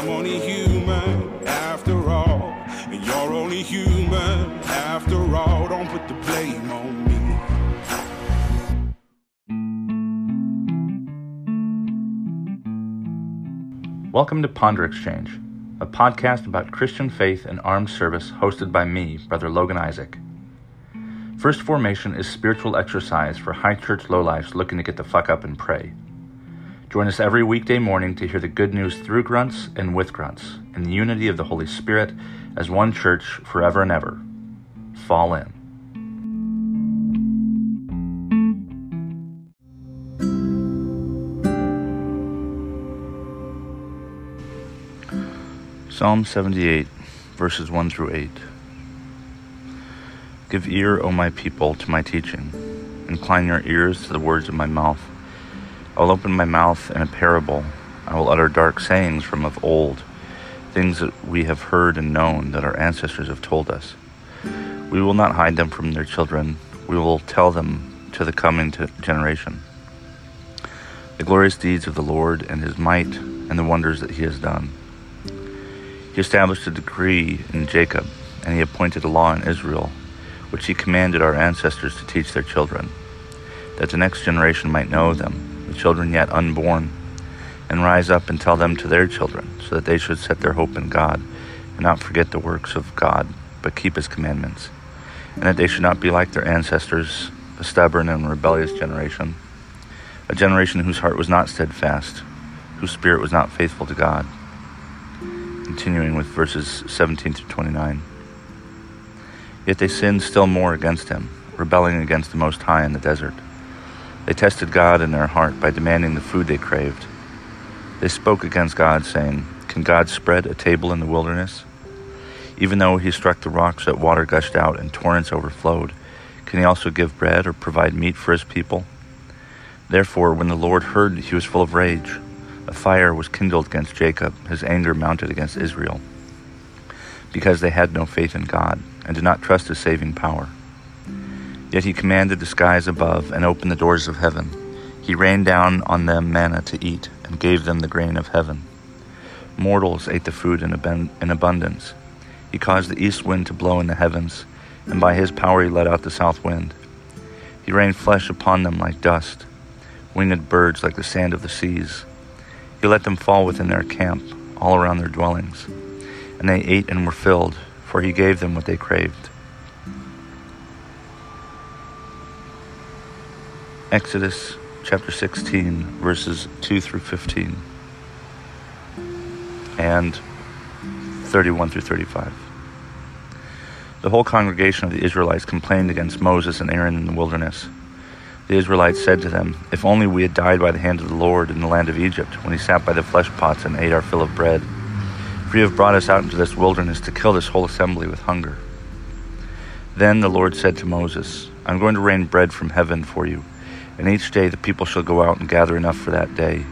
I'm only human after all. And you're only human after all. Don't put the blame on me. Welcome to Ponder Exchange, a podcast about Christian faith and armed service hosted by me, Brother Logan Isaac. First Formation is spiritual exercise for high church lowlifes looking to get the fuck up and pray. Join us every weekday morning to hear the good news through grunts and with grunts, in the unity of the Holy Spirit as one church forever and ever. Fall in. Psalm 78, verses 1 through 8. Give ear, O my people, to my teaching. Incline your ears to the words of my mouth. I will open my mouth in a parable. I will utter dark sayings from of old, things that we have heard and known that our ancestors have told us. We will not hide them from their children. We will tell them to the coming generation. The glorious deeds of the Lord and his might and the wonders that he has done. He established a decree in Jacob, and he appointed a law in Israel, which he commanded our ancestors to teach their children, that the next generation might know them the children yet unborn, and rise up and tell them to their children, so that they should set their hope in God, and not forget the works of God, but keep his commandments, and that they should not be like their ancestors, a stubborn and rebellious generation, a generation whose heart was not steadfast, whose spirit was not faithful to God. Continuing with verses 17 through 29. Yet they sinned still more against him, rebelling against the Most High in the desert. They tested God in their heart by demanding the food they craved. They spoke against God, saying, Can God spread a table in the wilderness? Even though he struck the rocks that water gushed out and torrents overflowed, can he also give bread or provide meat for his people? Therefore, when the Lord heard he was full of rage, a fire was kindled against Jacob, his anger mounted against Israel, because they had no faith in God and did not trust his saving power. Yet he commanded the skies above and opened the doors of heaven. He rained down on them manna to eat and gave them the grain of heaven. Mortals ate the food in, abundance. He caused the east wind to blow in the heavens, and by his power he let out the south wind. He rained flesh upon them like dust, winged birds like the sand of the seas. He let them fall within their camp, all around their dwellings. And they ate and were filled, for he gave them what they craved. Exodus chapter 16, verses 2 through 15, and 31 through 35. The whole congregation of the Israelites complained against Moses and Aaron in the wilderness. The Israelites said to them, If only we had died by the hand of the Lord in the land of Egypt, when he sat by the flesh pots and ate our fill of bread. For you have brought us out into this wilderness to kill this whole assembly with hunger. Then the Lord said to Moses, I'm going to rain bread from heaven for you and each day the people shall go out and gather enough for that day.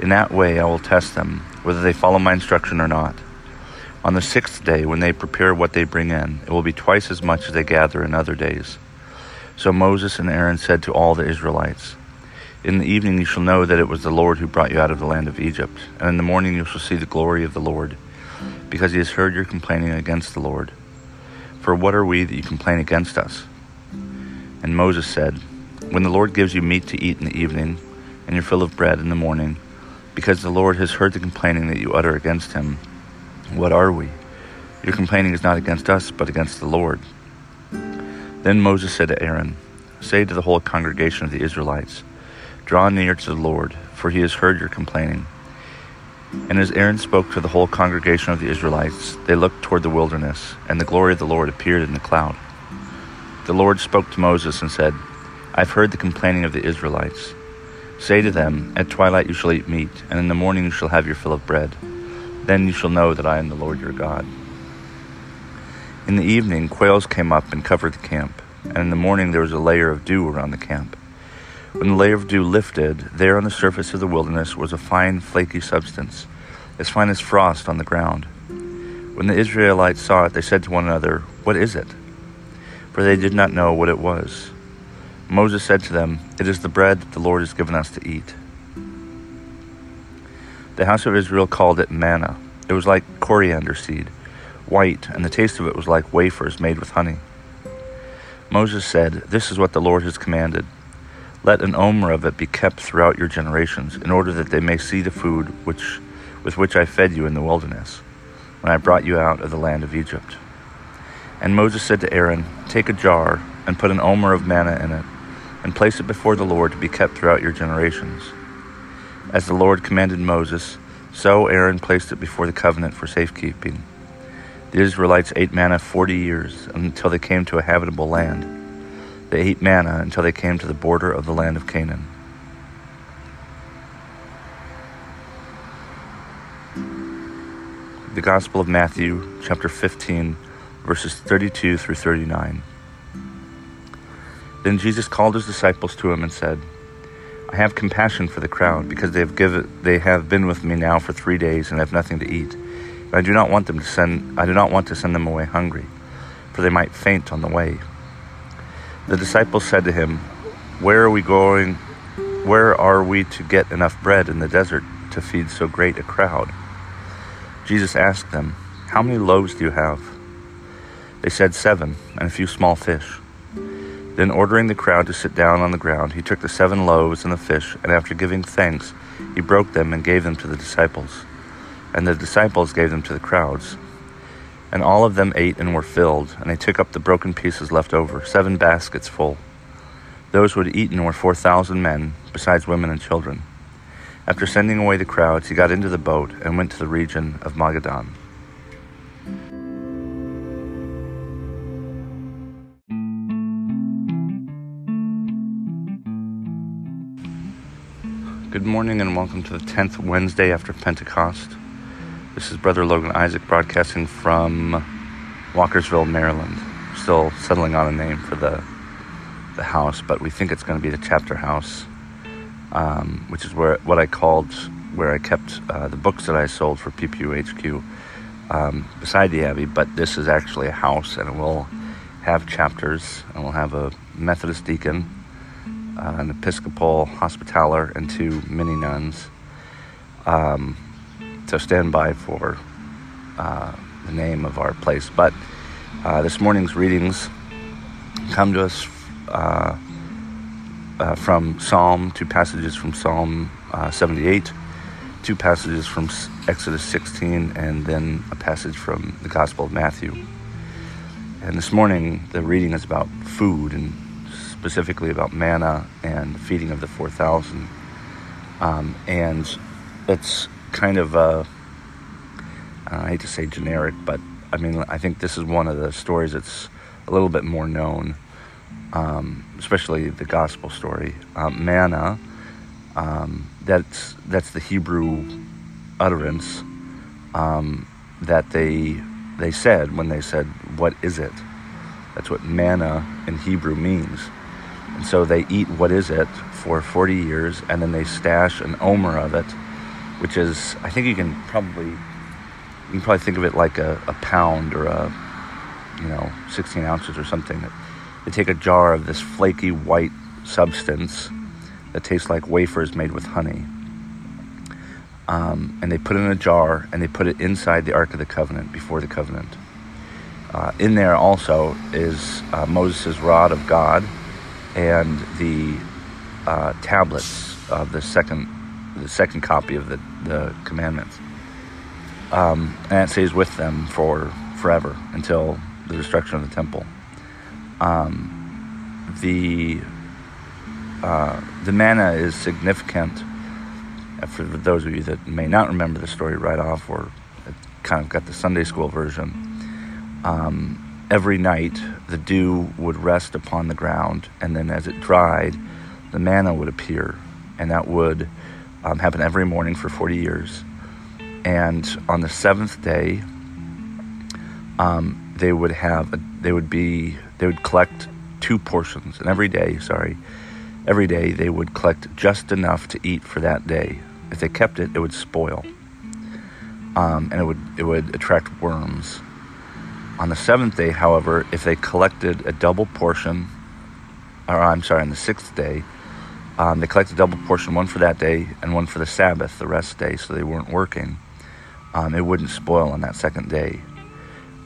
In that way I will test them, whether they follow my instruction or not. On the sixth day, when they prepare what they bring in, it will be twice as much as they gather in other days. So Moses and Aaron said to all the Israelites, In the evening you shall know that it was the Lord who brought you out of the land of Egypt, and in the morning you shall see the glory of the Lord, because he has heard your complaining against the Lord. For what are we that you complain against us? And Moses said, when the Lord gives you meat to eat in the evening, and your fill of bread in the morning, because the Lord has heard the complaining that you utter against him, what are we? Your complaining is not against us, but against the Lord. Then Moses said to Aaron, Say to the whole congregation of the Israelites, Draw near to the Lord, for he has heard your complaining. And as Aaron spoke to the whole congregation of the Israelites, they looked toward the wilderness, and the glory of the Lord appeared in the cloud. The Lord spoke to Moses and said, I've heard the complaining of the Israelites. Say to them, At twilight you shall eat meat, and in the morning you shall have your fill of bread. Then you shall know that I am the Lord your God. In the evening, quails came up and covered the camp, and in the morning there was a layer of dew around the camp. When the layer of dew lifted, there on the surface of the wilderness was a fine, flaky substance, as fine as frost on the ground. When the Israelites saw it, they said to one another, What is it? For they did not know what it was. Moses said to them, It is the bread that the Lord has given us to eat. The house of Israel called it manna. It was like coriander seed, white, and the taste of it was like wafers made with honey. Moses said, This is what the Lord has commanded. Let an omer of it be kept throughout your generations, in order that they may see the food which, with which I fed you in the wilderness, when I brought you out of the land of Egypt. And Moses said to Aaron, Take a jar, and put an omer of manna in it, and place it before the Lord to be kept throughout your generations. As the Lord commanded Moses, so Aaron placed it before the covenant for safekeeping. The Israelites ate manna forty years until they came to a habitable land. They ate manna until they came to the border of the land of Canaan. The Gospel of Matthew, chapter 15, verses 32 through 39. Then Jesus called his disciples to him and said, I have compassion for the crowd because they have given they have been with me now for 3 days and have nothing to eat. And I do not want them to send I do not want to send them away hungry, for they might faint on the way. The disciples said to him, Where are we going? Where are we to get enough bread in the desert to feed so great a crowd? Jesus asked them, How many loaves do you have? They said, Seven, and a few small fish. Then, ordering the crowd to sit down on the ground, he took the seven loaves and the fish, and after giving thanks, he broke them and gave them to the disciples. And the disciples gave them to the crowds. And all of them ate and were filled, and they took up the broken pieces left over, seven baskets full. Those who had eaten were four thousand men, besides women and children. After sending away the crowds, he got into the boat and went to the region of Magadan. Good morning and welcome to the 10th Wednesday after Pentecost. This is Brother Logan Isaac broadcasting from Walkersville, Maryland. Still settling on a name for the the house, but we think it's going to be the chapter house, um, which is where what I called where I kept uh, the books that I sold for PPUHQ um, beside the Abbey. But this is actually a house, and it will have chapters, and we'll have a Methodist deacon, uh, an Episcopal hospitaller, and two mini nuns. Um, so stand by for uh, the name of our place. But uh, this morning's readings come to us uh, uh from Psalm, two passages from Psalm uh, 78, two passages from Exodus 16, and then a passage from the Gospel of Matthew. And this morning, the reading is about food and specifically about manna and feeding of the 4,000. Um, and it's kind of, uh, I hate to say generic, but I mean, I think this is one of the stories that's a little bit more known, um, especially the gospel story. Um, manna, that's, that's the Hebrew utterance um, that they, they said when they said, What is it? That's what manna in Hebrew means. And so they eat what is it for 40 years, and then they stash an omer of it which is I think you can probably you can probably think of it like a, a pound or a you know 16 ounces or something. They take a jar of this flaky white substance that tastes like wafers made with honey. Um, and they put it in a jar and they put it inside the Ark of the Covenant before the covenant. Uh, in there also is uh, Moses' rod of God and the uh, tablets of the second the second copy of the, the commandments. Um, and it stays with them for forever until the destruction of the temple. Um, the uh, the manna is significant uh, for those of you that may not remember the story right off or kind of got the Sunday school version. Um, every night the dew would rest upon the ground, and then as it dried, the manna would appear, and that would um, happen every morning for 40 years. And on the seventh day, um, they would have, a, they would be, they would collect two portions. And every day, sorry, every day they would collect just enough to eat for that day. If they kept it, it would spoil. Um, and it would, it would attract worms. On the seventh day, however, if they collected a double portion, or I'm sorry, on the sixth day, Um, they collected double portion, one for that day and one for the Sabbath, the rest day, so they weren't working. Um, it wouldn't spoil on that second day.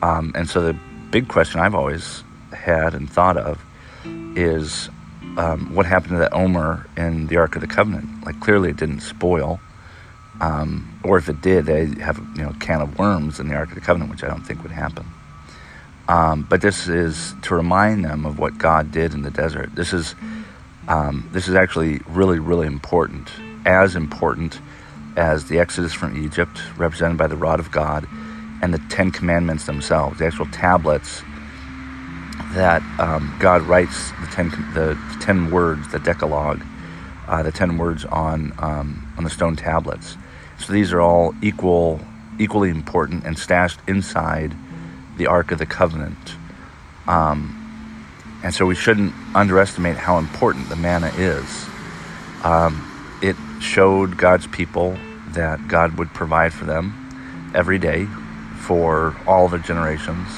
Um, and so the big question I've always had and thought of is um, what happened to that omer in the Ark of the Covenant? Like clearly it didn't spoil, um, or if it did, they have you know a can of worms in the Ark of the Covenant, which I don't think would happen. Um, but this is to remind them of what God did in the desert. This is um, this is actually really really important, as important as the Exodus from Egypt, represented by the rod of God, and the Ten Commandments themselves, the actual tablets that um, God writes the ten the ten words, the Decalogue, uh, the ten words on um, on the stone tablets. So these are all equal, equally important and stashed inside the Ark of the Covenant. Um, and so we shouldn't underestimate how important the manna is. Um, it showed God's people that God would provide for them every day for all their generations.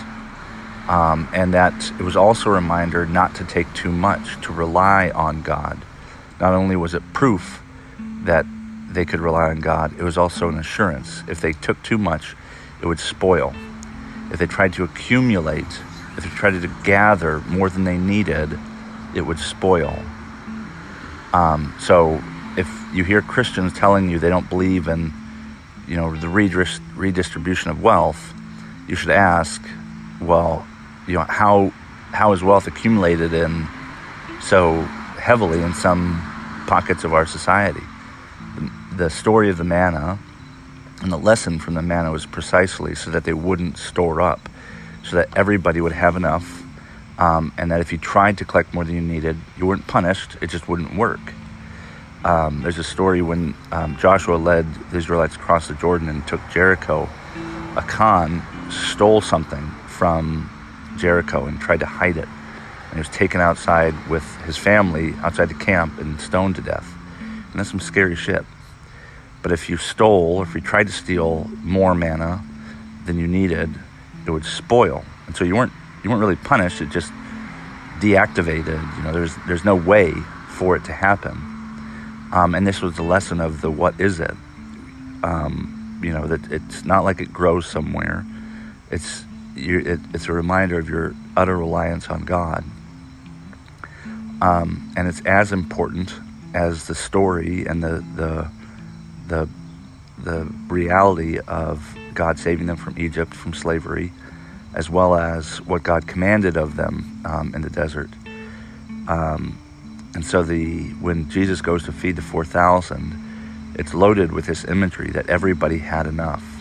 Um, and that it was also a reminder not to take too much, to rely on God. Not only was it proof that they could rely on God, it was also an assurance. If they took too much, it would spoil. If they tried to accumulate, if they tried to gather more than they needed, it would spoil. Um, so if you hear Christians telling you they don't believe in, you know, the redistribution of wealth, you should ask, well, you know, how how is wealth accumulated in so heavily in some pockets of our society? The story of the manna and the lesson from the manna was precisely so that they wouldn't store up, so that everybody would have enough, um, and that if you tried to collect more than you needed, you weren't punished, it just wouldn't work. Um, there's a story when um, Joshua led the Israelites across the Jordan and took Jericho. Achan stole something from Jericho and tried to hide it. And he was taken outside with his family outside the camp and stoned to death. And that's some scary shit. But if you stole, if you tried to steal more manna than you needed, it would spoil. And so you weren't you weren't really punished. It just deactivated. You know, there's there's no way for it to happen. Um, and this was the lesson of the what is it? Um, you know that it's not like it grows somewhere. It's it, it's a reminder of your utter reliance on God. Um, and it's as important as the story and the, the the the reality of God saving them from Egypt, from slavery, as well as what God commanded of them um, in the desert. Um, and so the when Jesus goes to feed the four thousand, it's loaded with this imagery that everybody had enough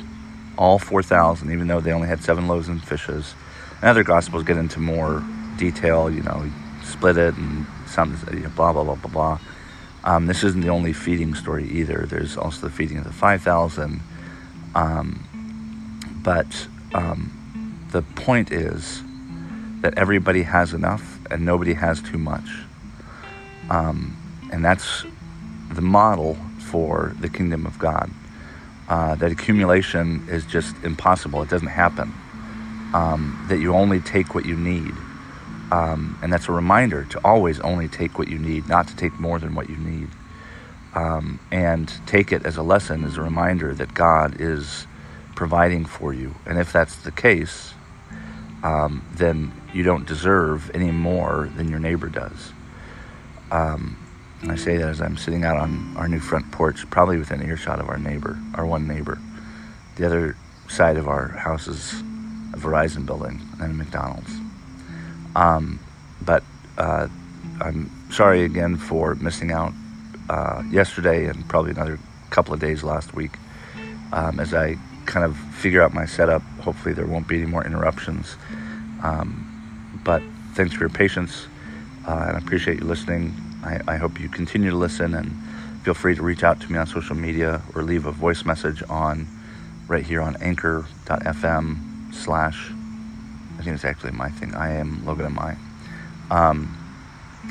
all 4,000, even though they only had seven loaves and fishes. And other gospels get into more detail, you know, split it and some, you know, blah, blah, blah, blah, blah. Um, this isn't the only feeding story either. There's also the feeding of the 5,000. Um, but um, the point is that everybody has enough and nobody has too much. Um, and that's the model for the kingdom of God uh, that accumulation is just impossible. It doesn't happen. Um, that you only take what you need. Um, and that's a reminder to always only take what you need, not to take more than what you need. Um, and take it as a lesson, as a reminder that God is providing for you. And if that's the case, um, then you don't deserve any more than your neighbor does. Um, I say that as I'm sitting out on our new front porch, probably within earshot of our neighbor, our one neighbor. The other side of our house is a Verizon building and a McDonald's. Um, but uh, I'm sorry again for missing out uh, yesterday and probably another couple of days last week. Um, as I kind of figure out my setup, hopefully there won't be any more interruptions. Um, but thanks for your patience, uh, and I appreciate you listening. I, I hope you continue to listen and feel free to reach out to me on social media or leave a voice message on right here on anchor.fm slash I think it's actually my thing. I am Logan and I. Um,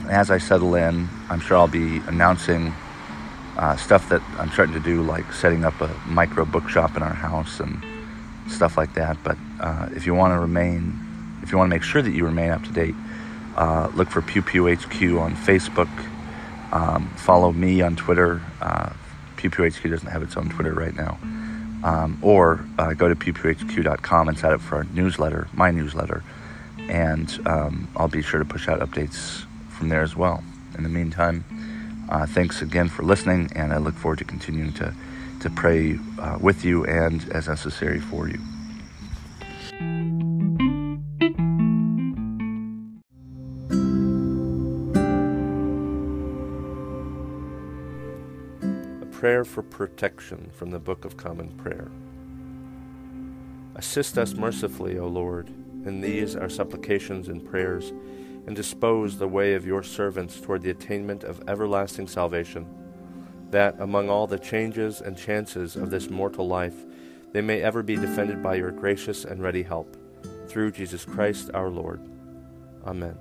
as I settle in, I'm sure I'll be announcing uh, stuff that I'm starting to do, like setting up a micro bookshop in our house and stuff like that. But uh, if you want to remain, if you want to make sure that you remain up to date, uh, look for Pew Pew HQ on Facebook Um, follow me on Twitter. Uh, PPHQ doesn't have its own Twitter right now. Um, or uh, go to ppHQ.com and sign up for our newsletter, my newsletter, and um, I'll be sure to push out updates from there as well. In the meantime, uh, thanks again for listening, and I look forward to continuing to, to pray uh, with you and as necessary for you. Prayer for protection from the Book of Common Prayer. Assist us mercifully, O Lord, in these our supplications and prayers, and dispose the way of your servants toward the attainment of everlasting salvation, that among all the changes and chances of this mortal life, they may ever be defended by your gracious and ready help. Through Jesus Christ our Lord. Amen.